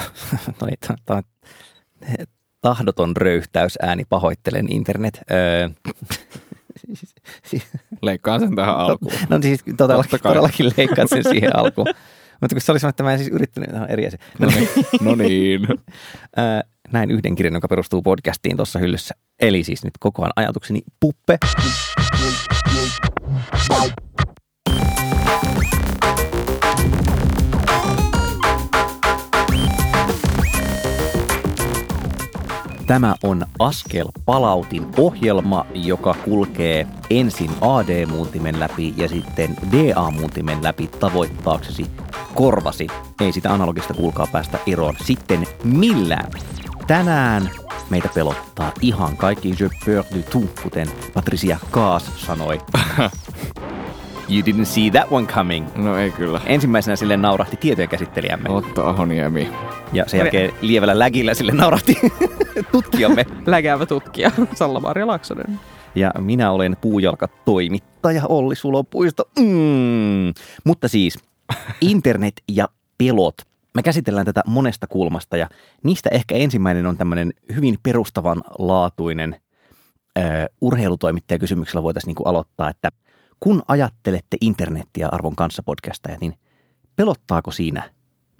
no ei, ta, tahdoton röyhtäys ääni, pahoittelen internet. Öö, Leikkaan sen tähän alkuun. No siis todellakin, todellakin leikkaat sen siihen alkuun. Mutta kun se oli että mä en siis yrittänyt ihan eri asia. No niin. no niin. Näin yhden kirjan, joka perustuu podcastiin tuossa hyllyssä. Eli siis nyt koko ajan ajatukseni puppe. Tämä on Askel palautin ohjelma, joka kulkee ensin AD-muuntimen läpi ja sitten DA-muuntimen läpi tavoittaaksesi korvasi. Ei sitä analogista kuulkaa päästä eroon sitten millään. Tänään meitä pelottaa ihan kaikki je peur du tout, kuten Patricia Kaas sanoi. You didn't see that one coming. No ei kyllä. Ensimmäisenä sille naurahti tietojenkäsittelijämme. Otto Ahoniemi. Ja sen jälkeen lievällä lägillä sille naurahti tutkijamme. Läkäävä tutkija, Salla-Maria Laaksonen. Ja minä olen puujalkatoimittaja Olli Sulopuisto. Mm. Mutta siis internet ja pelot. Me käsitellään tätä monesta kulmasta ja niistä ehkä ensimmäinen on tämmöinen hyvin perustavanlaatuinen uh, urheilutoimittaja kysymyksellä voitaisiin niin aloittaa, että – kun ajattelette internettiä arvon kanssa podcastajat, niin pelottaako siinä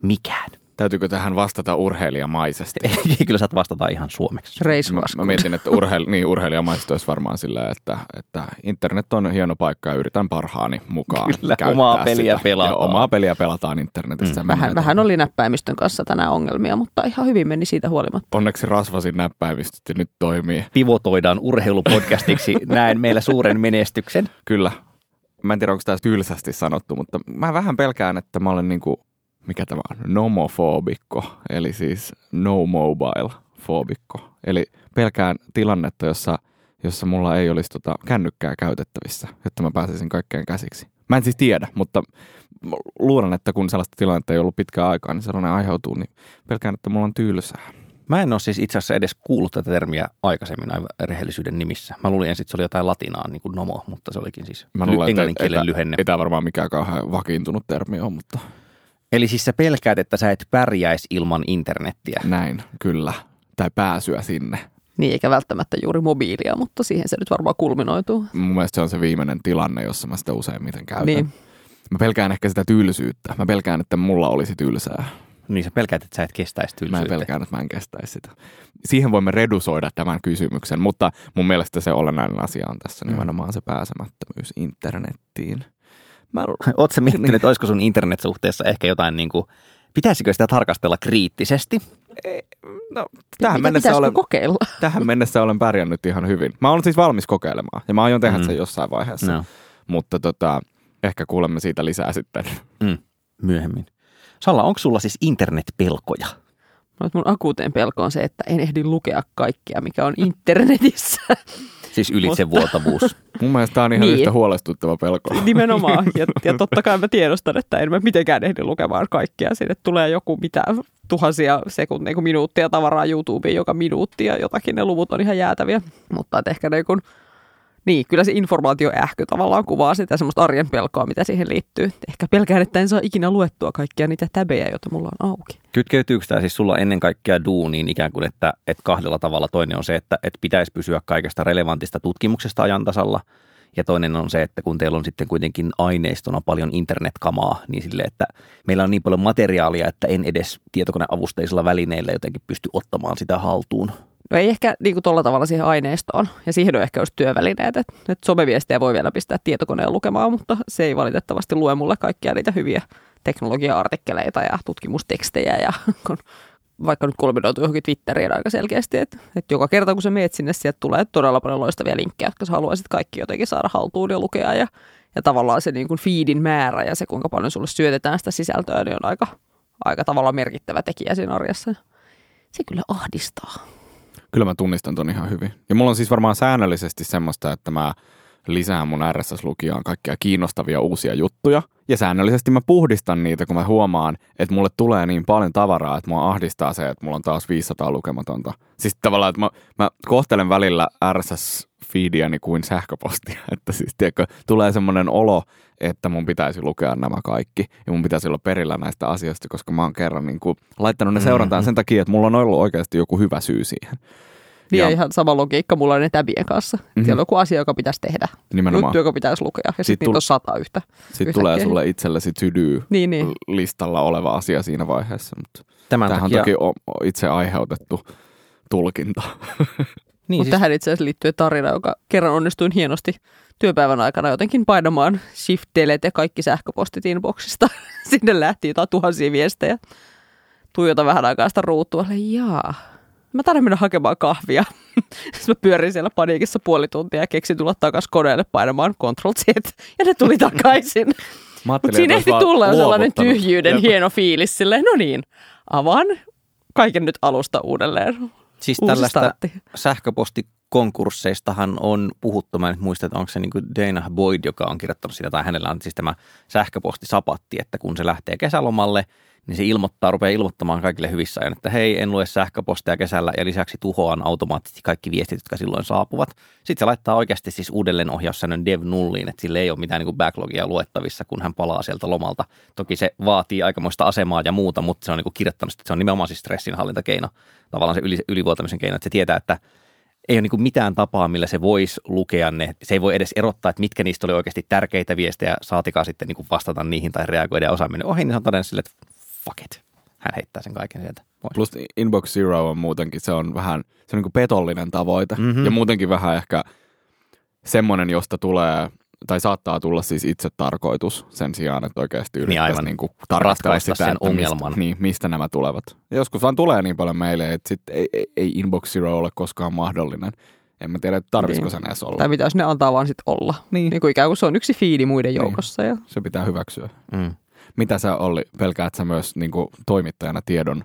mikään? Täytyykö tähän vastata urheilijamaisesti? Ei, kyllä saat vastata ihan suomeksi. Mä, mä mietin, että urheil, niin, urheilijamaisesti olisi varmaan sillä, että, että internet on hieno paikka ja yritän parhaani mukaan Kyllä, omaa peliä pelataan. Ja omaa peliä pelataan internetissä. Mm. Vähän, vähän oli näppäimistön kanssa tänään ongelmia, mutta ihan hyvin meni siitä huolimatta. Onneksi rasvasin näppäimistöt ja nyt toimii. Pivotoidaan urheilupodcastiksi. Näen meillä suuren menestyksen. Kyllä. Mä en tiedä, onko tämä tylsästi sanottu, mutta mä vähän pelkään, että mä olen niinku mikä tämä on, nomofobikko, eli siis no mobile fobikko. Eli pelkään tilannetta, jossa, jossa mulla ei olisi tota kännykkää käytettävissä, että mä pääsisin kaikkeen käsiksi. Mä en siis tiedä, mutta luulen, että kun sellaista tilannetta ei ollut pitkään aikaa, niin sellainen aiheutuu, niin pelkään, että mulla on tylsää. Mä en ole siis itse asiassa edes kuullut tätä termiä aikaisemmin aivan rehellisyyden nimissä. Mä luulin ensin, että se oli jotain latinaa, niin kuin nomo, mutta se olikin siis Mä luulen, englanninkielen lyhenne. Ei tämä varmaan mikään kauhean vakiintunut termi on, mutta Eli siis sä pelkäät, että sä et pärjäisi ilman internettiä. Näin, kyllä. Tai pääsyä sinne. Niin, eikä välttämättä juuri mobiilia, mutta siihen se nyt varmaan kulminoituu. Mun mielestä se on se viimeinen tilanne, jossa mä sitä useimmiten käytän. Niin. Mä pelkään ehkä sitä tylsyyttä. Mä pelkään, että mulla olisi tylsää. Niin sä pelkäät, että sä et kestäisi tylsyyttä. Mä pelkään, että mä en kestäisi sitä. Siihen voimme redusoida tämän kysymyksen, mutta mun mielestä se olennainen asia on tässä mm. nimenomaan se pääsemättömyys internettiin. Mä... Oletko miettinyt, että olisiko sun internetsuhteessa ehkä jotain niin kuin, pitäisikö sitä tarkastella kriittisesti? No, tähän mennessä, olen, kokeilla? tähän mennessä olen pärjännyt ihan hyvin. Mä olen siis valmis kokeilemaan ja mä aion tehdä mm. sen jossain vaiheessa. No. Mutta tota, ehkä kuulemme siitä lisää sitten. Mm. Myöhemmin. Salla, onko sulla siis internetpelkoja? Mun akuuteen pelko on se, että en ehdi lukea kaikkea, mikä on internetissä. Siis ylitsevuotavuus. Mun mielestä tämä on ihan niin. yhtä huolestuttava pelko. Nimenomaan. Ja, ja totta kai mä tiedostan, että en mä mitenkään ehdi lukemaan kaikkea. Sinne tulee joku mitä tuhansia sekuntia, niin minuuttia tavaraa YouTubeen joka minuutti ja jotakin ne luvut on ihan jäätäviä. Mutta että ehkä ne kun niin, kyllä se informaatioähky tavallaan kuvaa sitä semmoista arjen pelkoa, mitä siihen liittyy. Ehkä pelkään, että en saa ikinä luettua kaikkia niitä täbejä, joita mulla on auki. Kytkeytyykö tämä siis sulla ennen kaikkea duuniin ikään kuin, että, että kahdella tavalla toinen on se, että, että pitäisi pysyä kaikesta relevantista tutkimuksesta ajantasalla – ja toinen on se, että kun teillä on sitten kuitenkin aineistona paljon internetkamaa, niin sille, että meillä on niin paljon materiaalia, että en edes tietokoneavusteisilla välineillä jotenkin pysty ottamaan sitä haltuun. No ei ehkä niin tuolla tavalla siihen aineistoon. Ja siihen on ehkä just työvälineet. Että, että someviestejä voi vielä pistää tietokoneen lukemaan, mutta se ei valitettavasti lue mulle kaikkia niitä hyviä teknologia-artikkeleita ja tutkimustekstejä. Ja kun vaikka nyt kulminoitu johonkin Twitteriin aika selkeästi, että, että joka kerta kun sä meet sinne, sieltä tulee todella paljon loistavia linkkejä, jotka sä haluaisit kaikki jotenkin saada haltuun ja lukea. Ja, ja tavallaan se niin kuin feedin määrä ja se, kuinka paljon sulle syötetään sitä sisältöä, niin on aika, aika tavalla merkittävä tekijä siinä arjessa. Se kyllä ahdistaa. Kyllä mä tunnistan ton ihan hyvin. Ja mulla on siis varmaan säännöllisesti semmoista, että mä lisään mun RSS-lukijaan kaikkia kiinnostavia uusia juttuja. Ja säännöllisesti mä puhdistan niitä, kun mä huomaan, että mulle tulee niin paljon tavaraa, että mua ahdistaa se, että mulla on taas 500 lukematonta. Siis tavallaan, että mä, mä kohtelen välillä RSS-feediäni kuin sähköpostia. Että siis tiedätkö, tulee semmoinen olo, että mun pitäisi lukea nämä kaikki ja mun pitäisi olla perillä näistä asioista, koska mä oon kerran niin kuin laittanut ne seurantaan mm-hmm. sen takia, että mulla on ollut oikeasti joku hyvä syy siihen. Niin ja ihan sama logiikka mulla on ne täbien kanssa. Mm-hmm. Siellä on joku asia, joka pitäisi tehdä. Nimenomaan. Juttu, joka pitäisi lukea. Ja sitten sit niitä on sata yhtä. Sitten tulee sulle itsellesi to niin, niin. listalla oleva asia siinä vaiheessa. Mutta Tämän takia... on toki itse aiheutettu tulkinta. Niin, Mutta siis... tähän itse asiassa liittyy tarina, joka kerran onnistuin hienosti työpäivän aikana jotenkin painamaan shift delete ja kaikki sähköpostit inboxista. Sinne lähti jotain tuhansia viestejä. Tuijota vähän aikaa sitä ruutua. Jaa, mä tarvitsen mennä hakemaan kahvia. Sitten mä pyörin siellä paniikissa puoli tuntia ja keksin tulla takaisin koneelle painamaan Ctrl Z. Ja ne tuli takaisin. Mutta siinä ehti tulla sellainen tyhjyyden Jep. hieno fiilis. Silleen, no niin, avaan kaiken nyt alusta uudelleen. Siis Uusi tällaista startti. sähköpostikonkursseistahan on puhuttu. Mä en muista, että onko se niin Dana Boyd, joka on kirjoittanut sitä, tai hänellä on siis tämä sähköpostisapatti, että kun se lähtee kesälomalle – niin se ilmoittaa, rupeaa ilmoittamaan kaikille hyvissä ajan, että hei, en lue sähköpostia kesällä ja lisäksi tuhoan automaattisesti kaikki viestit, jotka silloin saapuvat. Sitten se laittaa oikeasti siis uudelleen ohjaussäännön dev nulliin, että sille ei ole mitään niin backlogia luettavissa, kun hän palaa sieltä lomalta. Toki se vaatii aikamoista asemaa ja muuta, mutta se on niin kuin kirjoittanut, että se on nimenomaan siis stressinhallintakeino, tavallaan se yli, ylivuotamisen keino, että se tietää, että ei ole niin mitään tapaa, millä se voisi lukea ne. Se ei voi edes erottaa, että mitkä niistä oli oikeasti tärkeitä viestejä, saatikaan sitten niin vastata niihin tai reagoida ja osa mennyt ohi, niin se on todennut sille, että fuck it. Hän heittää sen kaiken sieltä pois. Plus Inbox Zero on muutenkin, se on vähän se on niin petollinen tavoite. Mm-hmm. Ja muutenkin vähän ehkä semmoinen, josta tulee tai saattaa tulla siis itse tarkoitus sen sijaan, että oikeasti yrittäisi niin aivan. Niin kuin tarkastella sitä, sen ongelman. Mistä, niin, mistä nämä tulevat. Ja joskus vaan tulee niin paljon meille, että sit ei, ei, ei Inbox Zero ole koskaan mahdollinen. En mä tiedä, tarvitsisiko niin. sen edes olla. Tai pitäisi ne antaa vaan sitten olla. Niin. niin kuin ikään kuin se on yksi fiidi muiden niin. joukossa. Niin. Ja... Se pitää hyväksyä. Mm. Mitä sä Olli, pelkäät sä myös niin kuin toimittajana tiedon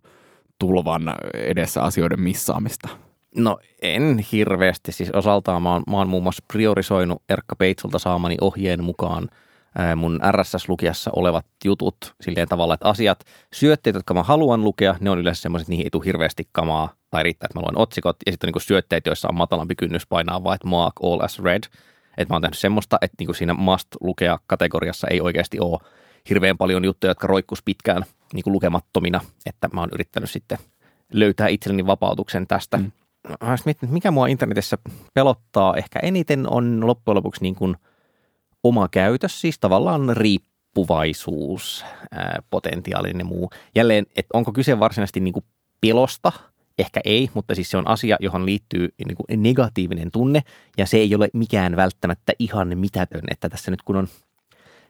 tulvan edessä asioiden missaamista? No en hirveästi. Siis osaltaan mä oon, mä oon muun muassa priorisoinut Erkka Peitsulta saamani ohjeen mukaan mun RSS-lukijassa olevat jutut silleen tavalla, että asiat, syötteet, jotka mä haluan lukea, ne on yleensä semmoiset, niihin ei tule hirveästi kamaa tai riittää, että mä luen otsikot ja sitten on niin syötteet, joissa on matalampi kynnys painaa vaan, että mark all as read. Että mä oon tehnyt semmoista, että niin siinä must lukea kategoriassa ei oikeasti ole hirveän paljon juttuja, jotka roikkus pitkään niin kuin lukemattomina, että mä oon yrittänyt sitten löytää itselleni vapautuksen tästä. Mm. Mä miettinyt, mikä mua internetissä pelottaa ehkä eniten on loppujen lopuksi niin kuin oma käytös, siis tavallaan riippuvaisuus, ää, potentiaalinen muu. Jälleen, että onko kyse varsinaisesti niin kuin pelosta, ehkä ei, mutta siis se on asia, johon liittyy niin kuin negatiivinen tunne, ja se ei ole mikään välttämättä ihan mitätön, että tässä nyt kun on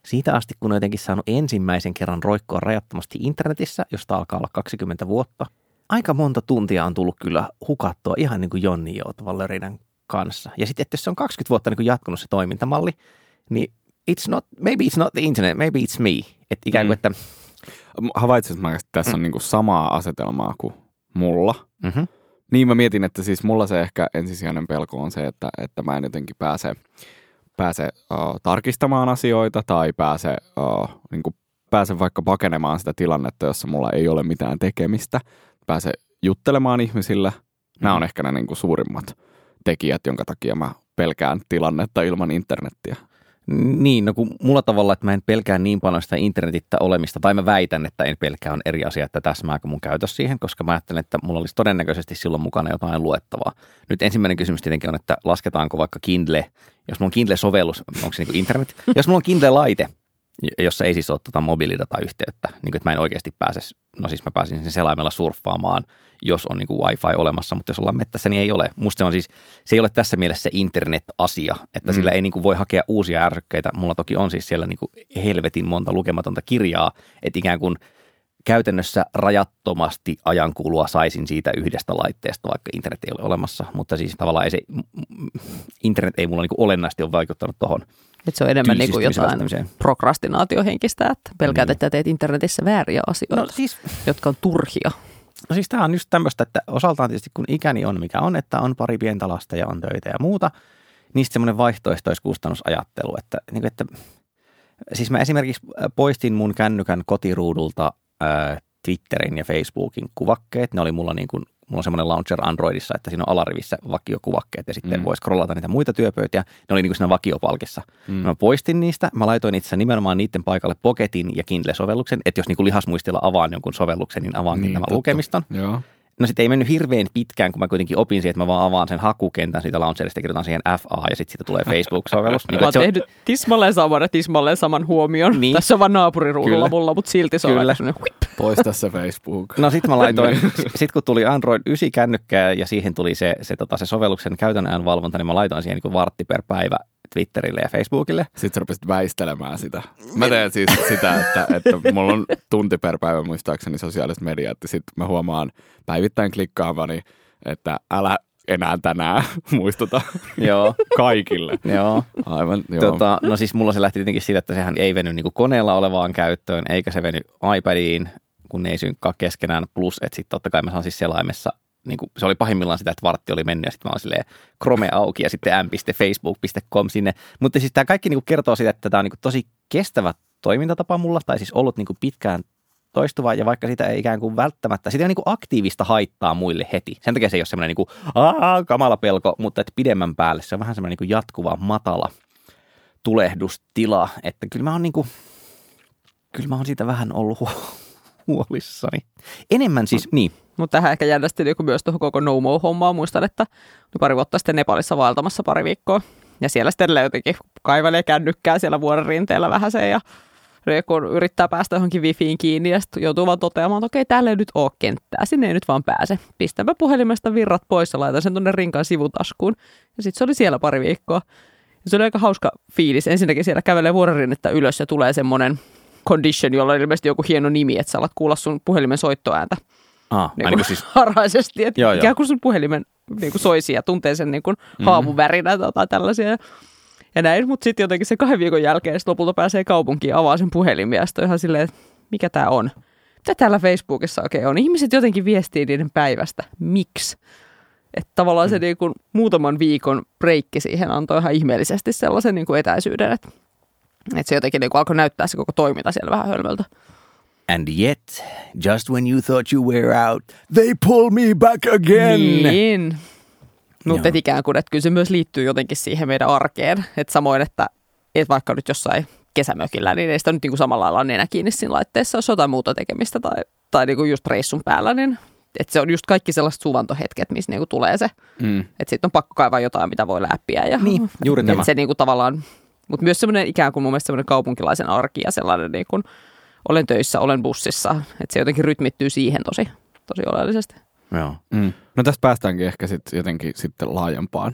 siitä asti, kun on jotenkin saanut ensimmäisen kerran roikkoa rajattomasti internetissä, josta alkaa olla 20 vuotta, aika monta tuntia on tullut kyllä hukattua ihan niin kuin Jonni Joutvallerinen kanssa. Ja sitten, että jos se on 20 vuotta niin kuin jatkunut se toimintamalli, niin it's not, maybe it's not the internet, maybe it's me. Että ikään kuin, mm. että... Havaitsit mä, että tässä mm. on niin kuin samaa asetelmaa kuin mulla. Mm-hmm. Niin mä mietin, että siis mulla se ehkä ensisijainen pelko on se, että, että mä en jotenkin pääse – pääse uh, tarkistamaan asioita tai pääse, uh, niin kuin pääse vaikka pakenemaan sitä tilannetta, jossa mulla ei ole mitään tekemistä. Pääse juttelemaan ihmisille. Nämä on mm. ehkä ne niin kuin suurimmat tekijät, jonka takia mä pelkään tilannetta ilman internettiä. Niin, no kun mulla tavalla, että mä en pelkää niin paljon sitä internetissä olemista, tai mä väitän, että en pelkää, on eri asia, että täsmääkö mun käytös siihen, koska mä ajattelen, että mulla olisi todennäköisesti silloin mukana jotain luettavaa. Nyt ensimmäinen kysymys tietenkin on, että lasketaanko vaikka Kindle, jos mulla on Kindle-sovellus, onko se niin internet? Jos mulla on Kindle-laite, jossa ei siis ole tuota mobiilidatayhteyttä, niin kuin, että mä en oikeasti pääse, no siis mä pääsin sen selaimella surffaamaan, jos on niin kuin wifi olemassa, mutta jos ollaan mettässä, niin ei ole. Musta se on siis, se ei ole tässä mielessä internet-asia, että mm. sillä ei niin kuin voi hakea uusia ärsykkeitä. Mulla toki on siis siellä niin kuin helvetin monta lukematonta kirjaa, että ikään kuin käytännössä rajattomasti ajankulua saisin siitä yhdestä laitteesta, vaikka internet ei ole olemassa, mutta siis tavallaan ei se, internet ei mulla niin kuin olennaisesti ole vaikuttanut tuohon että se on enemmän niin kuin jotain prokrastinaatiohenkistä, että pelkäät, niin. että teet internetissä vääriä asioita, no, siis, jotka on turhia. No siis tämä on just tämmöistä, että osaltaan tietysti kun ikäni on mikä on, että on pari pientä lasta ja on töitä ja muuta, niin semmoinen vaihtoehtoiskustannusajattelu, että, niin kuin, että siis mä esimerkiksi poistin mun kännykän kotiruudulta ää, Twitterin ja Facebookin kuvakkeet. Ne oli mulla niin kuin mulla on semmoinen launcher Androidissa, että siinä on alarivissä vakiokuvakkeet ja sitten Mm. voi scrollata niitä muita työpöytiä. Ne oli niin kuin siinä vakiopalkissa. Mm. Mä poistin niistä, mä laitoin itse nimenomaan niiden paikalle Pocketin ja Kindle-sovelluksen, että jos niin kuin lihasmuistilla avaan jonkun sovelluksen, niin avaankin niin, nämä totta. lukemiston. Joo. No sitten ei mennyt hirveän pitkään, kun mä kuitenkin opin siihen, että mä vaan avaan sen hakukentän siitä launcherista ja kirjoitan siihen FA ja sitten siitä tulee Facebook-sovellus. Niin, Mä oon se on- tehnyt tismalleen saman ja tismalleen saman huomion. Niin. Niin. Tässä on vaan naapuriruudulla Kyllä. mulla, mutta silti se on Kyllä. huip. Poista se Facebook. No sitten mä laitoin, sit kun tuli Android 9 kännykkää ja siihen tuli se, se, tota, se sovelluksen käytön ajan valvonta, niin mä laitoin siihen niin vartti per päivä Twitterille ja Facebookille. Sitten sä rupesit väistelemään sitä. Mä teen siis sitä, että, että mulla on tunti per päivä muistaakseni sosiaaliset mediat. Ja sitten mä huomaan päivittäin klikkaavani, että älä enää tänään muistuta Joo, kaikille. joo. Aivan, joo. Tota, no siis mulla se lähti tietenkin siitä, että sehän ei veny niin koneella olevaan käyttöön, eikä se veny iPadiin, kun ne ei synkkaa keskenään. Plus, että sitten totta kai mä saan siis selaimessa, niin kuin, se oli pahimmillaan sitä, että vartti oli mennyt ja sitten mä olin silleen Chrome auki ja sitten m.facebook.com sinne. Mutta siis tämä kaikki niin kuin kertoo siitä, että tämä on niin kuin tosi kestävä toimintatapa mulla, tai siis ollut niin kuin pitkään toistuva, ja vaikka sitä ei ikään kuin välttämättä, sitä ei niin kuin aktiivista haittaa muille heti. Sen takia se ei ole semmoinen niin kuin, kamala pelko, mutta että pidemmän päälle se on vähän semmoinen niin kuin jatkuva, matala tulehdustila, että kyllä mä oon niin kuin, kyllä mä oon siitä vähän ollut huolissani. Enemmän siis, niin, Mutta tähän ehkä jännästi myös tuohon koko no hommaan Muistan, että pari vuotta sitten Nepalissa vaeltamassa pari viikkoa. Ja siellä sitten jotenkin kaivelee kännykkää siellä vuoren rinteellä vähän se ja kun yrittää päästä johonkin wifiin kiinni ja sitten joutuu vaan toteamaan, että okei, täällä ei nyt ole kenttää, sinne ei nyt vaan pääse. Pistäpä puhelimesta virrat pois ja laitan sen tuonne rinkan sivutaskuun. Ja sitten se oli siellä pari viikkoa. Ja se oli aika hauska fiilis. Ensinnäkin siellä kävelee vuorenrinnettä ylös ja tulee semmoinen condition, jolla on ilmeisesti joku hieno nimi, että sä alat kuulla sun puhelimen soittoääntä ah, niin kuin siis, harhaisesti, että Joo, ikään kuin sun puhelimen niin kuin soisi ja tuntee sen niin kuin haamuvärinä tai tällaisia. Ja, näin, mutta sitten jotenkin se kahden viikon jälkeen sit lopulta pääsee kaupunkiin avaa sen puhelimen ja sitten ihan silleen, että mikä tämä on? Mitä täällä Facebookissa oikein on? Ihmiset jotenkin viestii niiden päivästä. Miksi? Että tavallaan se niin kuin muutaman viikon breikki siihen antoi ihan ihmeellisesti sellaisen niin kuin etäisyyden, että, että se jotenkin niin kuin alkoi näyttää se koko toiminta siellä vähän hölmöltä. and yet, just when you thought you were out, they pull me back again. Niin. Mutta Joo. ikään kuin, että kyllä se myös liittyy jotenkin siihen meidän arkeen. Että samoin, että, että vaikka nyt jossain kesämökillä, niin ei sitä nyt niin kuin samalla lailla nenä kiinni siinä laitteessa, jos jotain muuta tekemistä tai, tai niin kuin just reissun päällä, niin että se on just kaikki sellaiset suvantohetket, missä niin kuin tulee se, Mm. että sitten on pakko kaivaa jotain, mitä voi läppiä. Ja, Niin, juuri tämä. Se niin kuin tavallaan, mutta myös semmoinen ikään kuin mun mielestä semmoinen kaupunkilaisen arki ja sellainen niin kuin, olen töissä, olen bussissa, että se jotenkin rytmittyy siihen tosi, tosi oleellisesti. Joo. Mm. No tästä päästäänkin ehkä sit jotenkin sitten laajempaan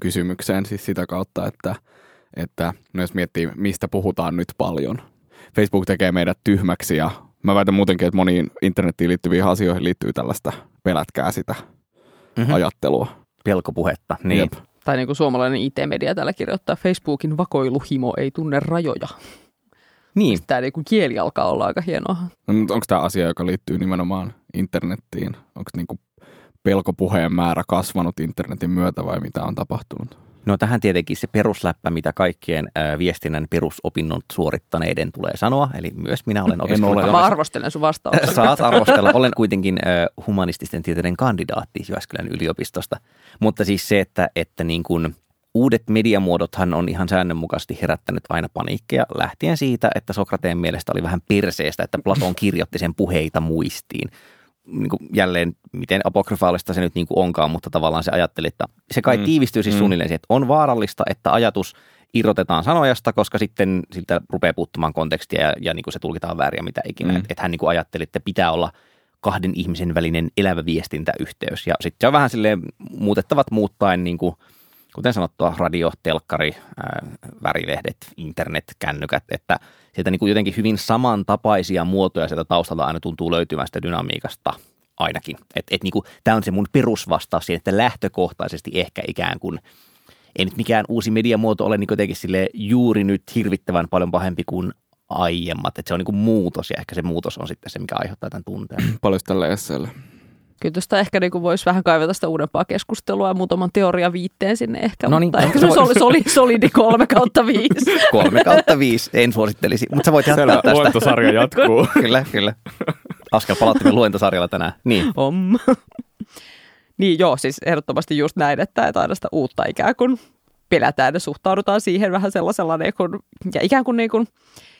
kysymykseen siis sitä kautta, että, että no jos miettii, mistä puhutaan nyt paljon. Facebook tekee meidät tyhmäksi ja mä väitän muutenkin, että moniin internettiin liittyviin asioihin liittyy tällaista pelätkää sitä Mhm. ajattelua. Pelkopuhetta, niin. Jep. Tai niin kuin suomalainen IT-media täällä kirjoittaa, Facebookin vakoiluhimo ei tunne rajoja. Niin, Tämä niin kuin kieli alkaa olla aika hienoa. No, mutta onko tämä asia, joka liittyy nimenomaan internettiin? Onko niinku pelkopuheen määrä kasvanut internetin myötä vai mitä on tapahtunut? No tähän tietenkin se perusläppä, mitä kaikkien viestinnän perusopinnot suorittaneiden tulee sanoa. Eli myös minä olen opiskellut. ole. Mä arvostelen sun vastauksen. Saat arvostella. Olen kuitenkin humanististen tieteiden kandidaatti Jyväskylän yliopistosta. Mutta siis se, että, että niin kuin uudet mediamuodothan on ihan säännönmukaisesti herättänyt aina paniikkeja lähtien siitä, että Sokrateen mielestä oli vähän perseestä, että Platon kirjoitti sen puheita muistiin. Niin kuin jälleen, miten apokryfaalista se nyt niin kuin onkaan, mutta tavallaan se ajatteli, että se kai Mm. tiivistyy siis Mm. suunnilleen siihen, että on vaarallista, että ajatus irrotetaan sanojasta, koska sitten siltä rupeaa puuttumaan kontekstia ja, ja niin kuin se tulkitaan väärin mitä ikinä. Mm. Mm. Että et hän niin kuin ajatteli, että pitää olla kahden ihmisen välinen elävä viestintäyhteys. Ja sitten se on vähän silleen muutettavat muuttaen, niin kuin, kuten sanottua, radio, telkkari, ää, värilehdet, internet, kännykät, että sieltä niin kuin jotenkin hyvin samantapaisia muotoja sieltä taustalta aina tuntuu löytyvän sitä dynamiikasta ainakin. Et, et niin tämä on se mun perusvastaus siihen, että lähtökohtaisesti ehkä ikään kuin ei nyt mikään uusi mediamuoto ole niin jotenkin sille juuri nyt hirvittävän paljon pahempi kuin aiemmat. Että se on niin kuin muutos ja ehkä se muutos on sitten se, mikä aiheuttaa tämän tunteen. Paljon tällä esseellä. Kyllä tuosta ehkä niin voisi vähän kaivata sitä uudempaa keskustelua ja muutaman teoria viitteen sinne ehkä. No niin, mutta no, ehkä se se voi- oli soli, solidi kolme kautta viisi. Kolme kautta viisi, en suosittelisi, mutta sä voit jatkaa Selvä, tästä. luentosarja jatkuu. kyllä, kyllä. Askel palauttimen luentosarjalla tänään. Niin, Om. Niin joo, siis ehdottomasti just näin, että, että aina sitä uutta ikään kuin pelätään ja suhtaudutaan siihen vähän sellaisella niin kuin, ja ikään kuin, niin kuin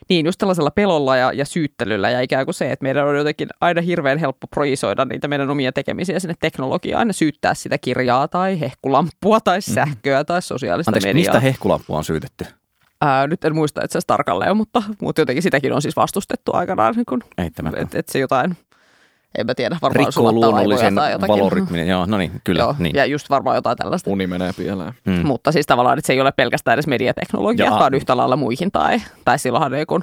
niin just tällaisella pelolla ja, ja syyttelyllä ja ikään kuin se, että meidän on jotenkin aina hirveän helppo projisoida niitä meidän omia tekemisiä sinne teknologiaan, aina syyttää sitä kirjaa tai hehkulampua tai mm. sähköä tai sosiaalista Anteeksi, mediaa. mistä hehkulampua on syytetty? Ää, nyt en muista itse asiassa tarkalleen, mutta, mutta jotenkin sitäkin on siis vastustettu aikanaan, niin kun, että et se jotain en mä tiedä, varmaan Rikkoo luonnollisen valorytmin, joo, no niin, kyllä. Joo, niin. ja just varmaan jotain tällaista. Uni menee pieleen. Mm. Mutta siis tavallaan, että se ei ole pelkästään edes mediateknologia, ja, vaan yhtä lailla muihin tai, tai silloinhan niin kun,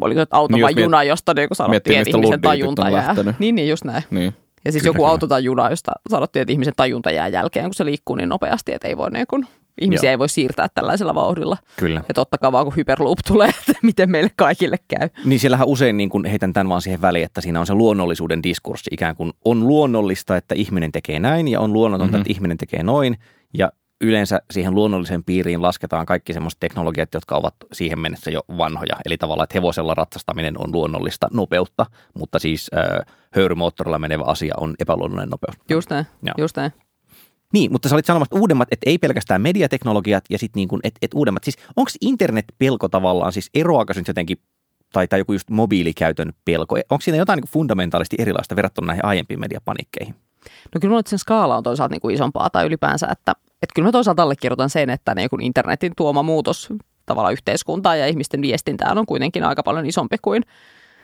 oliko nyt auto niin, vai juna, miet... josta niin sanottiin, että ihmisen tajunta jää. Lähtenyt. Niin, niin, just näin. Niin. Ja siis kyllä, joku auto tai juna, josta sanottiin, että ihmisen tajunta jää jälkeen, kun se liikkuu niin nopeasti, että ei voi niin kun, ihmisiä Joo. ei voi siirtää tällaisella vauhdilla. Kyllä. Ja totta kai vaan kun Hyperloop tulee, että miten meille kaikille käy. Niin siellähän usein niin kun heitän tämän vaan siihen väliin, että siinä on se luonnollisuuden diskurssi. Ikään kuin on luonnollista, että ihminen tekee näin ja on luonnotonta, mm-hmm. että ihminen tekee noin. Ja yleensä siihen luonnolliseen piiriin lasketaan kaikki semmoiset teknologiat, jotka ovat siihen mennessä jo vanhoja. Eli tavallaan, että hevosella ratsastaminen on luonnollista nopeutta, mutta siis äh, höyrymoottorilla menevä asia on epäluonnollinen nopeus. Just näin, Joo. just näin. Niin, mutta sä olit sanomassa uudemmat, että ei pelkästään mediateknologiat ja sitten niin kuin, että et uudemmat. Siis onko internet pelko tavallaan, siis eroako se nyt jotenkin, tai, tai joku just mobiilikäytön pelko? Onko siinä jotain niin kuin fundamentaalisesti erilaista verrattuna näihin aiempiin mediapanikkeihin? No kyllä sen skaala on toisaalta niin kuin isompaa tai ylipäänsä, että, että kyllä mä toisaalta allekirjoitan sen, että niin kuin internetin tuoma muutos tavallaan yhteiskuntaan ja ihmisten viestintään on kuitenkin aika paljon isompi kuin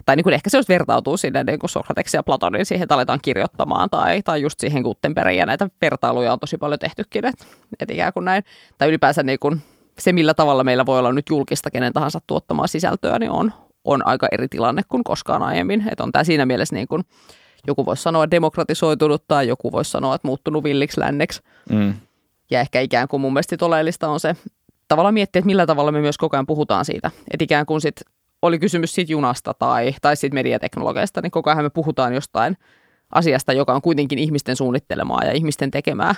tai niin kuin ehkä se jos vertautuu sinne niin kuin Sokrateksen ja Platonin siihen, että aletaan kirjoittamaan tai, tai just siihen Gutenbergin ja näitä vertailuja on tosi paljon tehtykin, että, että ikään kuin näin. Tai ylipäänsä niin kuin se, millä tavalla meillä voi olla nyt julkista kenen tahansa tuottamaa sisältöä, niin on, on aika eri tilanne kuin koskaan aiemmin. Että on tämä siinä mielessä niin kuin, joku voisi sanoa demokratisoitunut tai joku voisi sanoa, että muuttunut villiksi länneksi. Mm. Ja ehkä ikään kuin mun mielestä oleellista on se tavallaan miettiä, että millä tavalla me myös koko ajan puhutaan siitä. Että ikään kuin sit oli kysymys siitä junasta tai, tai siitä mediateknologiasta, niin koko ajan me puhutaan jostain asiasta, joka on kuitenkin ihmisten suunnittelemaa ja ihmisten tekemää.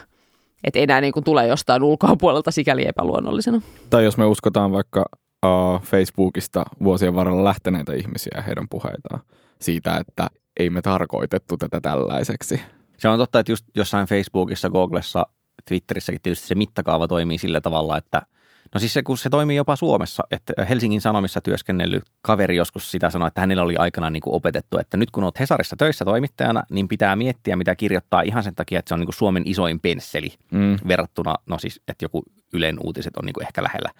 Että enää niin kuin tule jostain ulkopuolelta sikäli epäluonnollisena. Tai jos me uskotaan vaikka uh, Facebookista vuosien varrella lähteneitä ihmisiä ja heidän puheitaan siitä, että ei me tarkoitettu tätä tällaiseksi. Se on totta, että just jossain Facebookissa, Googlessa, Twitterissäkin tietysti se mittakaava toimii sillä tavalla, että – No siis se, kun se toimii jopa Suomessa, että Helsingin Sanomissa työskennellyt kaveri joskus sitä sanoi, että hänellä oli aikanaan niin kuin opetettu, että nyt kun olet Hesarissa töissä toimittajana, niin pitää miettiä, mitä kirjoittaa ihan sen takia, että se on niin kuin Suomen isoin pensseli mm. verrattuna, no siis, että joku Ylen uutiset on niin kuin ehkä lähellä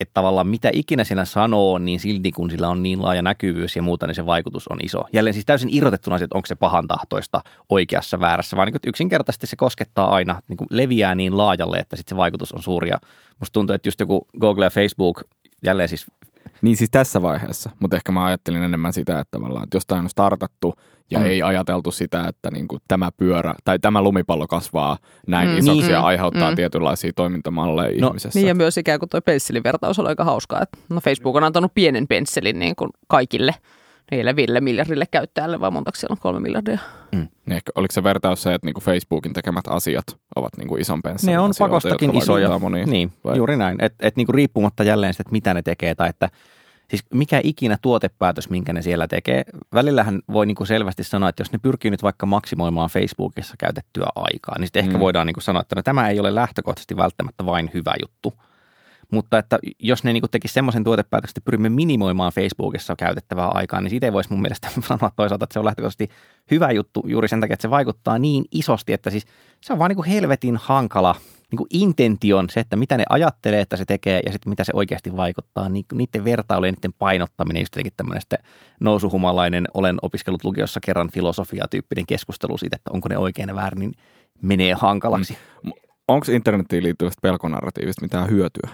että tavallaan mitä ikinä siinä sanoo, niin silti kun sillä on niin laaja näkyvyys ja muuta, niin se vaikutus on iso. Jälleen siis täysin irrotettuna että onko se pahan tahtoista oikeassa väärässä, vaan niin yksinkertaisesti se koskettaa aina, niin kuin leviää niin laajalle, että sitten se vaikutus on suuri. Ja musta tuntuu, että just joku Google ja Facebook, jälleen siis niin siis tässä vaiheessa, mutta ehkä mä ajattelin enemmän sitä, että, tavallaan, että jostain on startattu ja mm. ei ajateltu sitä, että niin kuin tämä pyörä tai tämä lumipallo kasvaa näin mm. isoksi mm. ja aiheuttaa mm. tietynlaisia toimintamalleja no, ihmisessä. Niin ja myös ikään kuin tuo pensselin on aika hauskaa, että no Facebook on antanut pienen pensselin niin kuin kaikille niille viille miljardille käyttäjälle, vai montako siellä on kolme miljardia? Mm. Niin ehkä, oliko se vertaus se, että niinku Facebookin tekemät asiat ovat niinku ison pensselin Ne on asioita, pakostakin isoja. Moniin, niin, vai? juuri näin. Että et niinku riippumatta jälleen sitä, että mitä ne tekee tai että – Siis mikä ikinä tuotepäätös, minkä ne siellä tekee. Välillähän voi niin kuin selvästi sanoa, että jos ne pyrkii nyt vaikka maksimoimaan Facebookissa käytettyä aikaa, niin sitten mm. ehkä voidaan niin kuin sanoa, että no, tämä ei ole lähtökohtaisesti välttämättä vain hyvä juttu. Mutta että jos ne niin tekisi semmoisen tuotepäätöksen, että pyrimme minimoimaan Facebookissa käytettävää aikaa, niin siitä ei voisi mun mielestä sanoa toisaalta, että se on lähtökohtaisesti hyvä juttu juuri sen takia, että se vaikuttaa niin isosti, että siis se on vaan niin helvetin hankala niin kuin intention, se, että mitä ne ajattelee, että se tekee ja sitten mitä se oikeasti vaikuttaa, niin niiden vertailu ja niiden painottaminen, just jotenkin tämmöinen nousuhumalainen, olen opiskellut lukiossa kerran filosofia-tyyppinen keskustelu siitä, että onko ne oikein ja väärin, niin menee hankalaksi. Mm. Onko internettiin liittyvästä pelkonarratiivista mitään hyötyä?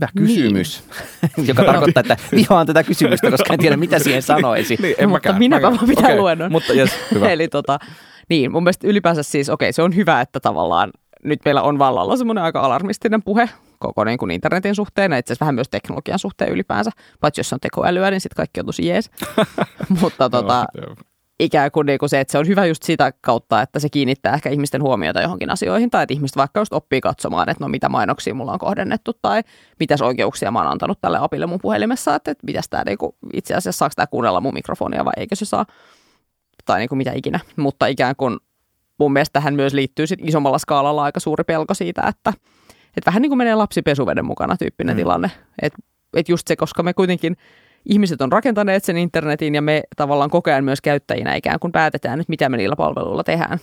Hyvä kysymys, niin. joka tarkoittaa, että vihaan tätä kysymystä, koska en tiedä, mitä siihen sanoisi. niin, en mutta mäkään, minäpä mäkään. pitää okay. luennon. Mutta yes, hyvä. Eli tota, niin, mun mielestä ylipäänsä siis, okei, okay, se on hyvä, että tavallaan nyt meillä on vallalla semmoinen aika alarmistinen puhe koko niin kuin internetin suhteen, itse asiassa vähän myös teknologian suhteen ylipäänsä. Paitsi jos on tekoälyä, niin sitten kaikki on tosi jees. Mutta tota, ikään kuin, niin kuin se, että se on hyvä just sitä kautta, että se kiinnittää ehkä ihmisten huomiota johonkin asioihin, tai että ihmiset vaikka just oppii katsomaan, että no mitä mainoksia mulla on kohdennettu, tai mitäs oikeuksia mä oon antanut tälle apille mun puhelimessa, että, että mitäs tämä niin kuin, itse asiassa saako tämä kuunnella mun mikrofonia vai eikö se saa, tai niin kuin mitä ikinä. Mutta ikään kuin mun mielestä tähän myös liittyy sit isommalla skaalalla aika suuri pelko siitä, että, että vähän niin kuin menee lapsi pesuveden mukana tyyppinen mm. tilanne. Että et just se, koska me kuitenkin ihmiset on rakentaneet sen internetin ja me tavallaan koko ajan myös käyttäjinä ikään kuin päätetään nyt, mitä me niillä palveluilla tehdään,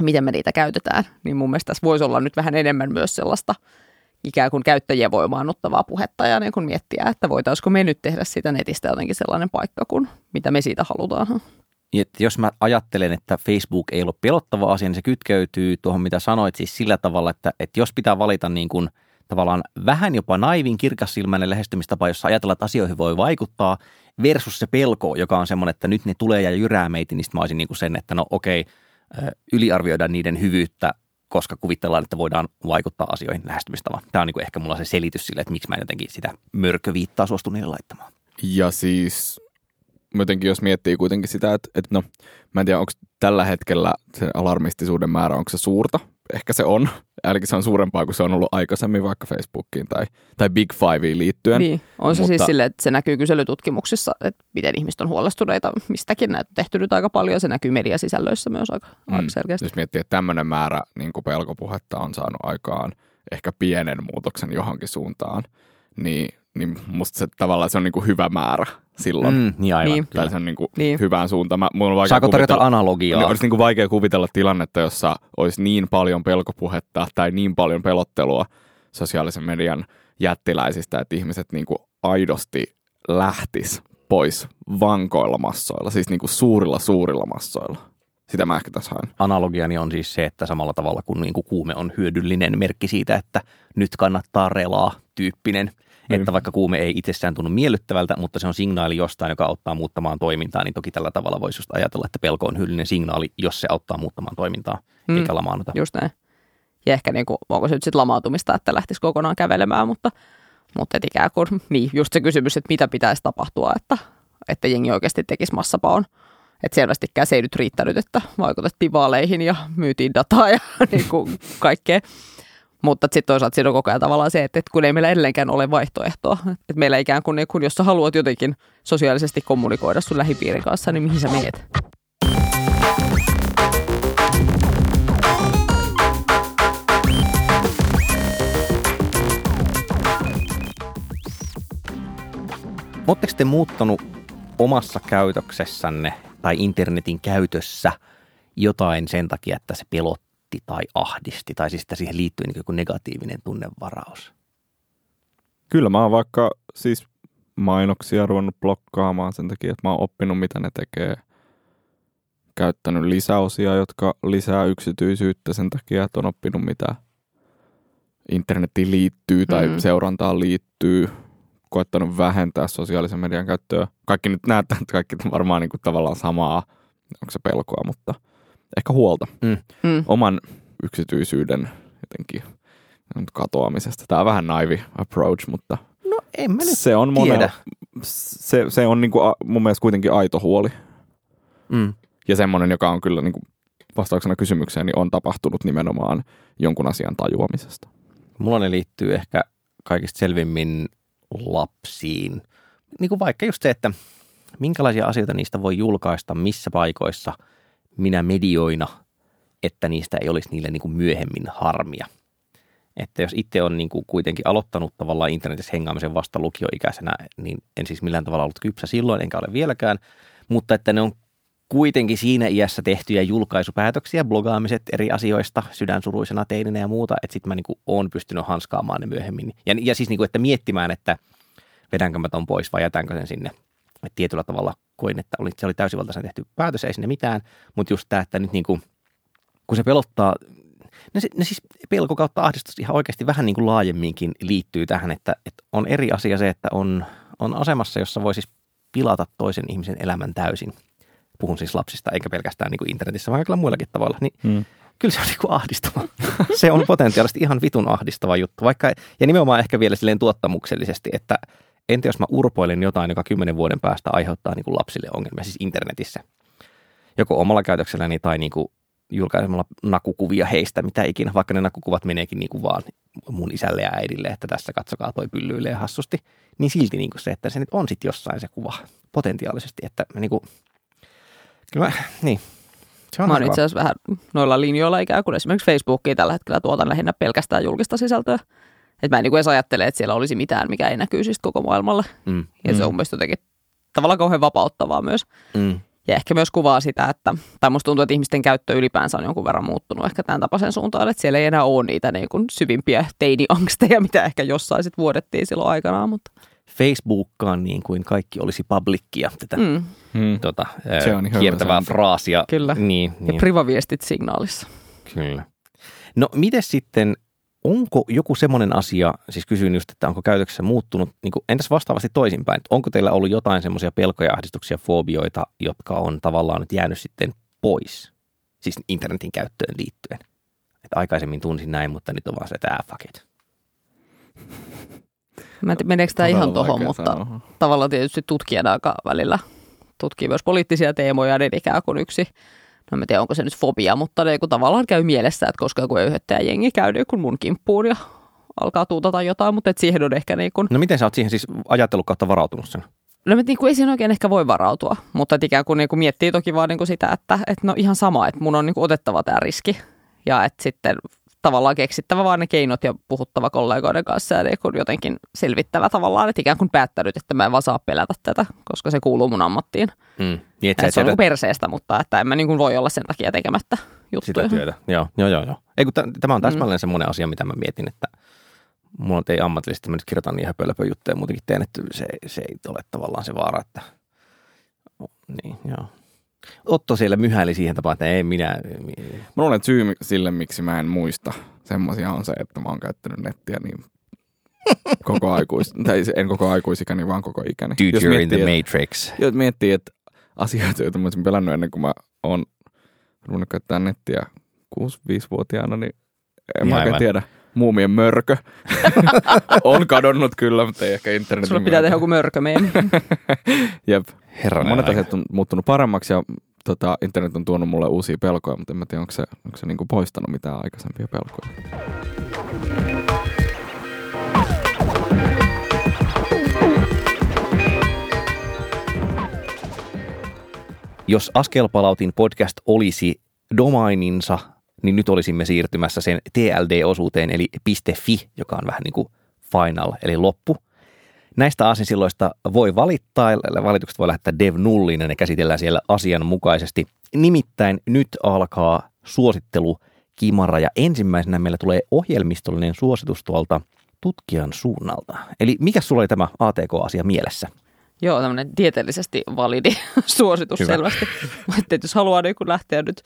miten me niitä käytetään. Niin mun mielestä tässä voisi olla nyt vähän enemmän myös sellaista ikään kuin käyttäjien voimaannuttavaa puhetta ja niin kuin miettiä, että voitaisiko me nyt tehdä sitä netistä jotenkin sellainen paikka kuin mitä me siitä halutaan. Niin, että jos mä ajattelen, että Facebook ei ole pelottava asia, niin se kytkeytyy tuohon, mitä sanoit, siis sillä tavalla, että, että jos pitää valita niin kuin tavallaan vähän jopa naivin kirkassilmäinen lähestymistapa, jossa ajatellaan, että asioihin voi vaikuttaa, versus se pelko, joka on semmoinen, että nyt ne tulee ja jyrää meitä, niin mä olisin niin kuin sen, että no okei, yliarvioidaan niiden hyvyyttä, koska kuvitellaan, että voidaan vaikuttaa asioihin lähestymistavan. Tämä on niin kuin ehkä mulla se selitys sille, että miksi mä jotenkin sitä mörköviittaa suostun niille laittamaan. Ja siis jotenkin jos miettii kuitenkin sitä, että, että no, mä en tiedä, onko tällä hetkellä se alarmistisuuden määrä, onko se suurta? Ehkä se on. Ainakin se on suurempaa kuin se on ollut aikaisemmin vaikka Facebookiin tai, tai Big Fiveen liittyen. Niin, on se siis Mutta, siis silleen, että se näkyy kyselytutkimuksissa, että miten ihmiset on huolestuneita mistäkin. Näitä on tehty nyt aika paljon, se näkyy mediasisällöissä myös aika, mm, aika selkeästi. Jos miettii, että tämmöinen määrä niin kuin pelkopuhetta on saanut aikaan ehkä pienen muutoksen johonkin suuntaan, niin niin musta se tavallaan se on niinku hyvä määrä silloin. Mm, niin aivan. Niin. Tai se on niinku niin. hyvään suuntaan. Mä, mun on vaikea Saako tarjota analogiaa? Niin, olisi niinku vaikea kuvitella tilannetta, jossa olisi niin paljon pelkopuhetta tai niin paljon pelottelua sosiaalisen median jättiläisistä, että ihmiset niinku aidosti lähtis pois vankoilla massoilla, siis niinku suurilla suurilla massoilla. Sitä mä ehkä tässä haen. Analogiani on siis se, että samalla tavalla kuin, niin kuin kuume on hyödyllinen merkki siitä, että nyt kannattaa relaa tyyppinen – Mm. Että vaikka kuume ei itsessään tunnu miellyttävältä, mutta se on signaali jostain, joka auttaa muuttamaan toimintaa, niin toki tällä tavalla voisi just ajatella, että pelko on hyödyllinen signaali, jos se auttaa muuttamaan toimintaa, mm. eikä lamaannuta. Just näin. Ja ehkä niin kuin, onko se nyt sitten lamautumista, että lähtisi kokonaan kävelemään, mutta, mutta et ikään kuin, niin just se kysymys, että mitä pitäisi tapahtua, että, että jengi oikeasti tekisi massapaon. Että selvästikään se ei nyt riittänyt, että vaikutettiin vaaleihin ja myytiin dataa ja niin kuin kaikkea. Mutta sitten toisaalta siinä on koko ajan tavallaan se, että, kun ei meillä edelleenkään ole vaihtoehtoa. Että meillä ikään kuin, niin kun jos sä haluat jotenkin sosiaalisesti kommunikoida sun lähipiirin kanssa, niin mihin sä meet? Oletteko te muuttanut omassa käytöksessänne tai internetin käytössä jotain sen takia, että se pelottaa? Petti tai ahdisti, tai siis että siihen liittyy niin joku negatiivinen tunnevaraus? Kyllä mä oon vaikka siis mainoksia ruvennut blokkaamaan sen takia, että mä oon oppinut, mitä ne tekee. Käyttänyt lisäosia, jotka lisää yksityisyyttä sen takia, että on oppinut, mitä internetiin liittyy tai mm. seurantaan liittyy. Koettanut vähentää sosiaalisen median käyttöä. Kaikki nyt näyttää, että kaikki varmaan niin kuin tavallaan samaa. Onko se pelkoa, mutta – ehkä huolta mm. Mm. oman yksityisyyden jotenkin katoamisesta. Tämä on vähän naivi approach, mutta no, en mä nyt se on tiedä. se, se on niinku mun mielestä kuitenkin aito huoli. Mm. Ja semmoinen, joka on kyllä niinku vastauksena kysymykseen, niin on tapahtunut nimenomaan jonkun asian tajuamisesta. Mulla ne liittyy ehkä kaikista selvimmin lapsiin. Niin kuin vaikka just se, että minkälaisia asioita niistä voi julkaista, missä paikoissa – minä medioina, että niistä ei olisi niille niin kuin myöhemmin harmia. Että jos itse on niin kuin kuitenkin aloittanut tavallaan internetissä hengaamisen vasta lukioikäisenä, niin en siis millään tavalla ollut kypsä silloin, enkä ole vieläkään, mutta että ne on kuitenkin siinä iässä tehtyjä julkaisupäätöksiä, blogaamiset eri asioista sydänsuruisena teininä ja muuta, että sitten mä niin oon pystynyt hanskaamaan ne myöhemmin. Ja, ja siis niin kuin, että miettimään, että vedänkö mä ton pois vai jätänkö sen sinne. Että tietyllä tavalla koin, että oli, se oli täysivaltaisen tehty päätös, ei sinne mitään, mutta just tämä, että nyt niin kuin, kun se pelottaa, ne, ne siis pelko kautta ahdistus ihan oikeasti vähän niin kuin laajemminkin liittyy tähän, että, että on eri asia se, että on, on asemassa, jossa voi siis pilata toisen ihmisen elämän täysin. Puhun siis lapsista, eikä pelkästään niin kuin internetissä, vaan kaikilla muillakin tavoilla. Niin hmm. Kyllä se on niin kuin ahdistava. se on potentiaalisesti ihan vitun ahdistava juttu. Vaikka, ja nimenomaan ehkä vielä silleen tuottamuksellisesti, että – entä jos mä urpoilen jotain, joka kymmenen vuoden päästä aiheuttaa niin kuin lapsille ongelmia, siis internetissä. Joko omalla käytökselläni tai niin kuin julkaisemalla nakukuvia heistä, mitä ikinä, vaikka ne nakukuvat meneekin niin kuin vaan mun isälle ja äidille, että tässä katsokaa toi pyllyilee hassusti, niin silti niin kuin se, että se nyt on sitten jossain se kuva potentiaalisesti, että niin kuin, kyllä mä, niin, Se on Mä oon itse asiassa vähän noilla linjoilla ikään kuin esimerkiksi Facebookiin tällä hetkellä tuotan lähinnä pelkästään julkista sisältöä. Et mä en niin edes ajattele, että siellä olisi mitään, mikä ei näkyy siis koko maailmalle. Mm. Ja se on mun mielestä jotenkin tavallaan kauhean vapauttavaa myös. Mm. Ja ehkä myös kuvaa sitä, että, tai musta tuntuu, että ihmisten käyttö ylipäänsä on jonkun verran muuttunut ehkä tämän tapaisen suuntaan, että siellä ei enää ole niitä niin kuin syvimpiä teiniangsteja, mitä ehkä jossain sitten vuodettiin silloin aikanaan. Mutta, Facebookkaan niin kuin kaikki olisi publikkia, tätä mm. Tota, Se on ihan kiertävää sanonta. fraasia. Kyllä. Niin, Ja niin. privaviestit signaalissa. Kyllä. No miten sitten, onko joku semmoinen asia, siis kysyin just, että onko käytöksessä muuttunut, niin kuin, entäs vastaavasti toisinpäin, että onko teillä ollut jotain semmoisia pelkoja, ahdistuksia, fobioita, jotka on tavallaan nyt jäänyt sitten pois, siis internetin käyttöön liittyen? Että aikaisemmin tunsin näin, mutta nyt on vaan se, että ah, fuck it. Mä en tiedä, meneekö tämä ihan tohon, vaikea mutta sanoa. tavallaan tietysti tutkijana aika välillä tutkii myös poliittisia teemoja, niin ikään kuin yksi, no en tiedä onko se nyt fobia, mutta ne kun tavallaan käy mielessä, että koska joku öyhöttäjä jengi käy niin kuin mun kimppuun ja alkaa tuutata jotain, mutta et siihen on ehkä niin kuin, No miten sä oot siihen siis ajatellut kautta varautunut sen? no niin kuin ei siinä oikein ehkä voi varautua, mutta ikään kuin, niin kuin miettii toki vaan niin kuin sitä, että, että no ihan sama, että mun on niin kuin otettava tämä riski ja että sitten tavallaan keksittävä vaan ne keinot ja puhuttava kollegoiden kanssa ja niin jotenkin selvittävä tavallaan, että ikään kuin päättänyt, että mä en vaan saa pelätä tätä, koska se kuuluu mun ammattiin. Mm. Niin, Et se on niin perseestä, mutta että en mä niin kuin voi olla sen takia tekemättä juttuja. sitä työtä. Joo, joo, joo. joo. Ei, kun t- tämä on täsmälleen mm. semmoinen asia, mitä mä mietin, että mulla ei ammatillisesti, mä nyt kirjoitan niin höpölöpö juttuja muutenkin teen, että se, se ei ole tavallaan se vaara, että niin, joo. Otto siellä myhäili siihen tapaan, että ei minä, Mä luulen, että syy sille, miksi mä en muista semmoisia on se, että mä oon käyttänyt nettiä niin koko aikuis, tai en koko aikuisikäni, vaan koko ikäni. dude, you're in the että, matrix. jos miettii, että asioita, joita mä olisin pelännyt ennen kuin mä oon ruvennut käyttää nettiä 6-5-vuotiaana, niin en mä Aivan. oikein tiedä. Muumien mörkö on kadonnut kyllä, mutta ei ehkä internetin Sulla pitää tehdä joku mörkömeemi. Jep. Herranen Monet asiat on muuttunut paremmaksi ja tota, internet on tuonut mulle uusia pelkoja, mutta en mä tiedä, onko se, onko se niinku poistanut mitään aikaisempia pelkoja. Jos Askelpalautin podcast olisi domaininsa, niin nyt olisimme siirtymässä sen TLD-osuuteen, eli .fi, joka on vähän niin kuin final, eli loppu. Näistä aasinsilloista voi valittaa, valitukset voi lähettää dev nulliin ja ne käsitellään siellä asianmukaisesti. Nimittäin nyt alkaa suosittelu Kimara ja ensimmäisenä meillä tulee ohjelmistollinen suositus tuolta tutkijan suunnalta. Eli mikä sulla oli tämä ATK-asia mielessä? Joo, tämmöinen tieteellisesti validi suositus Hyvä. selvästi. Mutta jos haluaa niin lähteä nyt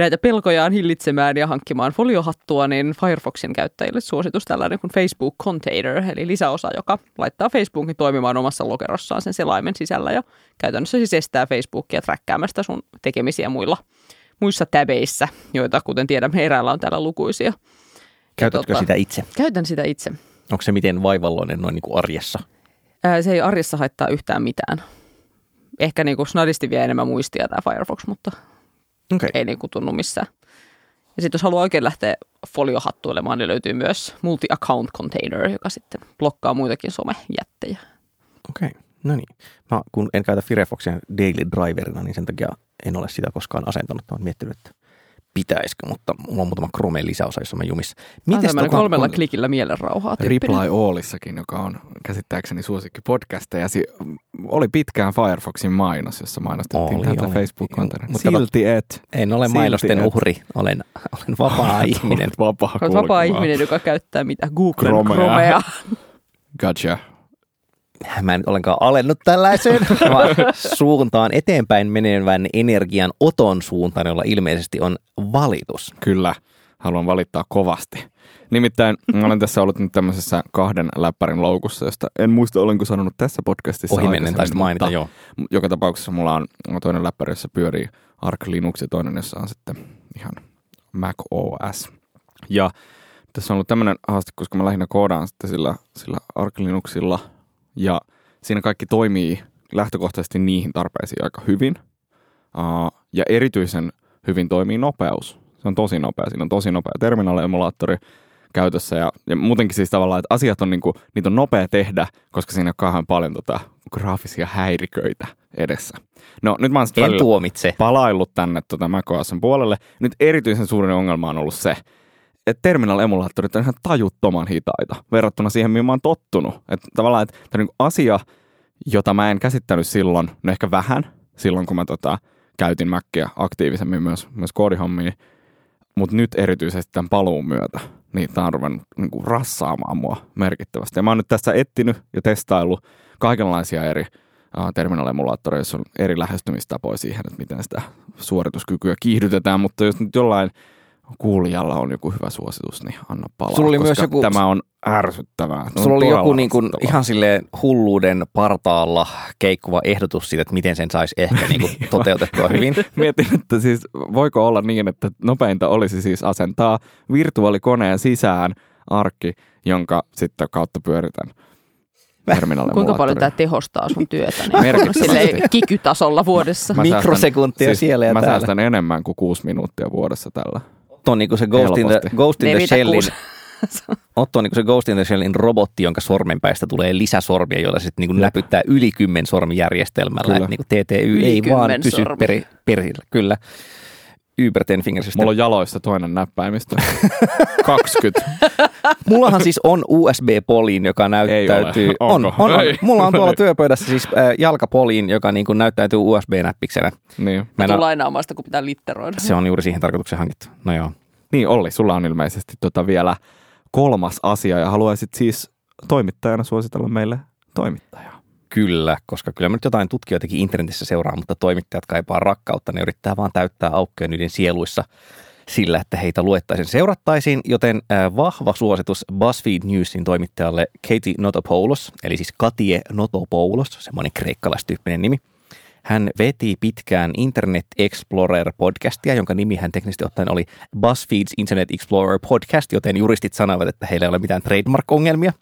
näitä pelkojaan hillitsemään ja hankkimaan foliohattua, niin Firefoxin käyttäjille suositus tällainen kuin Facebook Container, eli lisäosa, joka laittaa Facebookin toimimaan omassa lokerossaan sen selaimen sisällä ja käytännössä siis estää Facebookia träkkäämästä sun tekemisiä muilla, muissa täbeissä, joita kuten tiedämme eräällä on täällä lukuisia. Käytätkö tota- sitä itse? Käytän sitä itse. Onko se miten vaivalloinen noin niin kuin arjessa? Ää, Se ei arjessa haittaa yhtään mitään. Ehkä niin kuin snadisti vie enemmän muistia tämä Firefox, mutta Okay. ei niin kuin tunnu missään. Ja sitten jos haluaa oikein lähteä foliohattuilemaan, niin löytyy myös multi-account container, joka sitten blokkaa muitakin somejättejä. Okei, okay. no niin. Mä, kun en käytä Firefoxia daily driverina, niin sen takia en ole sitä koskaan asentanut. Mä oon miettinyt, että pitäisikö, mutta mulla on muutama Chrome lisäosa, jossa mä jumissa. Miten tota- kolmella kun- klikillä mielenrauhaa tyyppinen. Reply Allissakin, joka on käsittääkseni suosikki podcasteja. Si- oli pitkään Firefoxin mainos, jossa mainostettiin Oli, tätä. Mut kato- Silti et. En ole mainosten et. uhri, olen, olen vapaa ihminen. Vapaa vapaa ihminen, joka käyttää mitä? Google Chromea. Chromea. Gotcha. Mä en ollenkaan alennut tällaiseen, vaan suuntaan eteenpäin menevän energian oton suuntaan, jolla ilmeisesti on valitus. Kyllä, haluan valittaa kovasti. Nimittäin mä olen tässä ollut nyt tämmöisessä kahden läppärin loukussa, josta en muista olenko sanonut tässä podcastissa Ohimennen taisit aikaisemmin, mainita, mutta joo. Joka tapauksessa mulla on toinen läppäri, jossa pyörii Arc Linux ja toinen, jossa on sitten ihan Mac OS. Ja tässä on ollut tämmöinen haaste, koska mä lähinnä koodaan sitten sillä, sillä Arc Linuxilla ja siinä kaikki toimii lähtökohtaisesti niihin tarpeisiin aika hyvin. Uh, ja erityisen hyvin toimii nopeus. Se on tosi nopea. Siinä on tosi nopea terminaali-emulaattori. käytössä ja, ja muutenkin siis tavallaan, että asiat on niinku, niitä on nopea tehdä, koska siinä on kauhean paljon tota, graafisia häiriköitä edessä. No nyt mä oon en tuomitse. palaillut tänne tota macOSn puolelle. Nyt erityisen suurin ongelma on ollut se, että terminal-emulaattorit on ihan tajuttoman hitaita verrattuna siihen, mihin mä oon tottunut. Että tavallaan, että tämä niin asia, jota mä en käsittänyt silloin, no ehkä vähän, silloin kun mä tota, käytin Mackia aktiivisemmin myös, myös koodihommiin, mutta nyt erityisesti tämän paluun myötä, niin tämä on ruvennut niin kuin rassaamaan mua merkittävästi. Ja mä oon nyt tässä etsinyt ja testaillut kaikenlaisia eri uh, terminalemulaattoreja, joissa on eri lähestymistapoja siihen, että miten sitä suorituskykyä kiihdytetään, mutta jos nyt jollain kuulijalla on joku hyvä suositus, niin anna palaa, Sulla oli koska myös joku- tämä on ärsyttävää. Tämä on Sulla oli todella joku niin kuin ihan silleen hulluuden partaalla keikkuva ehdotus siitä, että miten sen saisi ehkä niin kuin toteutettua hyvin. Mietin, että siis voiko olla niin, että nopeinta olisi siis asentaa virtuaalikoneen sisään arkki, jonka sitten kautta pyöritän terminalle Kuinka paljon tämä tehostaa sun työtä? Niin Merkittävästi. silleen kikytasolla vuodessa. Mikrosekuntia siellä ja Mä täällä. säästän enemmän kuin kuusi minuuttia vuodessa tällä. Otto on niin kuin se Ghost in the, Helposti. Ghost in Ne the Shellin, Otto on niin kuin se Ghost in the Shellin robotti, jonka sormenpäistä tulee lisäsormia, joilla sitten niin näpyttää yli kymmen sormijärjestelmällä. Kyllä. Että niin kuin TTY Yli ei vaan pysy sormia. peri, perillä. Kyllä. Uber Ten Finger System. Mulla on jaloissa toinen näppäimistö. 20. Mullahan siis on USB-poliin, joka näyttäytyy... ole. On, Onko? on, on. Mulla on tuolla työpöydässä siis äh, jalkapoliin, joka niin kuin näyttäytyy USB-näppiksenä. niin. Mä en, sitä, kun pitää litteroida. se on juuri siihen tarkoitukseen hankittu. No joo. niin Olli, sulla on ilmeisesti tota vielä kolmas asia ja haluaisit siis toimittajana suositella meille toimittajaa. Kyllä, koska kyllä mä nyt jotain tutkijoitakin internetissä seuraa, mutta toimittajat kaipaa rakkautta. Ne yrittää vaan täyttää aukkoja niiden sieluissa sillä, että heitä luettaisiin seurattaisiin, joten äh, vahva suositus BuzzFeed Newsin toimittajalle Katie Notopoulos, eli siis Katie Notopoulos, semmoinen kreikkalaistyyppinen nimi. Hän veti pitkään Internet Explorer-podcastia, jonka nimi hän teknisesti ottaen oli BuzzFeed's Internet Explorer Podcast, joten juristit sanoivat, että heillä ei ole mitään trademark-ongelmia.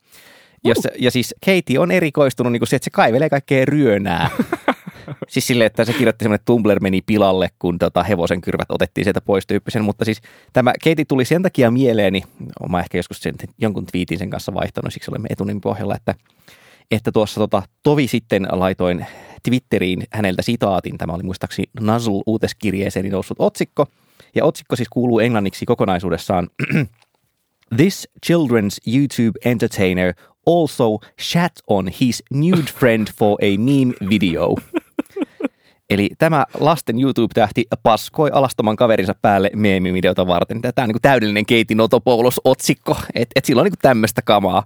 Ja, se, ja siis Katie on erikoistunut niin kuin se, että se kaivelee kaikkea ryönää. siis silleen, että se kirjoitti semmoinen, että Tumblr meni pilalle, kun tota hevosen kyrvät otettiin sieltä pois tyyppisen. Mutta siis tämä Katie tuli sen takia mieleeni, mä ehkä joskus sen, jonkun twiitin sen kanssa vaihtanut, siksi olemme etunimen pohjalla, että, että tuossa tota, tovi sitten laitoin Twitteriin häneltä sitaatin. Tämä oli muistaakseni Nuzzle uutiskirjeeseeni noussut otsikko. Ja otsikko siis kuuluu englanniksi kokonaisuudessaan This children's YouTube entertainer also shat on his nude friend for a meme video. Eli tämä lasten YouTube-tähti paskoi alastoman kaverinsa päälle meemivideota varten. Tämä on niin täydellinen Keiti Notopoulos-otsikko, että et sillä on niin tämmöistä kamaa.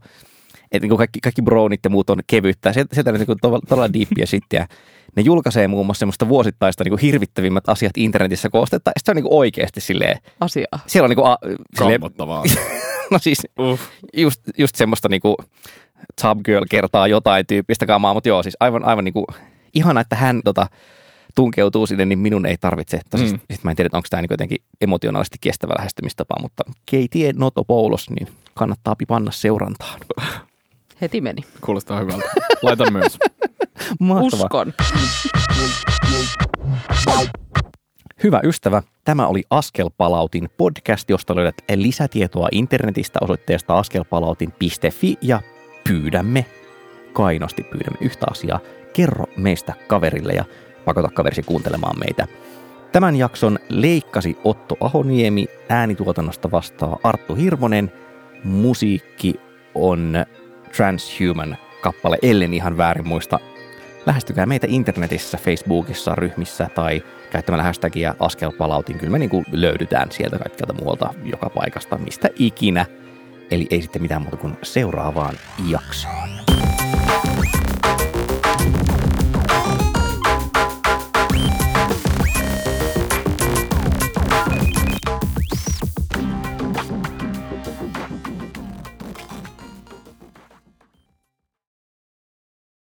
Että niin kaikki, kaikki brownit ja muut on kevyttä. Sieltä, sieltä on niin todella, diippiä sitten. Ja ne julkaisee muun muassa semmoista vuosittaista niin hirvittävimmät asiat internetissä koostetta. Ja se on niin oikeasti silleen, Asiaa. siellä on niin kuin, a, silleen, no siis uh. just, just semmoista niinku Tub Girl kertaa jotain tyyppistä kamaa, mutta joo, siis aivan, aivan niinku, ihana, että hän tota, tunkeutuu sinne, niin minun ei tarvitse. Mm. Siis, sit mä en tiedä, onko tämä niinku jotenkin emotionaalisesti kestävä lähestymistapa, mutta Katie Notopoulos, niin kannattaa panna seurantaan. Heti meni. Kuulostaa hyvältä. Laitan myös. Mahtavaa. Uskon. Hyvä ystävä, tämä oli Askelpalautin podcast, josta löydät lisätietoa internetistä osoitteesta askelpalautin.fi ja pyydämme, kainosti pyydämme yhtä asiaa, kerro meistä kaverille ja pakota kaverisi kuuntelemaan meitä. Tämän jakson leikkasi Otto Ahoniemi, äänituotannosta vastaa Arttu Hirvonen, musiikki on Transhuman kappale, ellen ihan väärin muista lähestykää meitä internetissä, Facebookissa, ryhmissä tai käyttämällä hashtagia askelpalautin. Kyllä me niin kuin löydytään sieltä kaikkialta muualta joka paikasta, mistä ikinä. Eli ei sitten mitään muuta kuin seuraavaan jaksoon.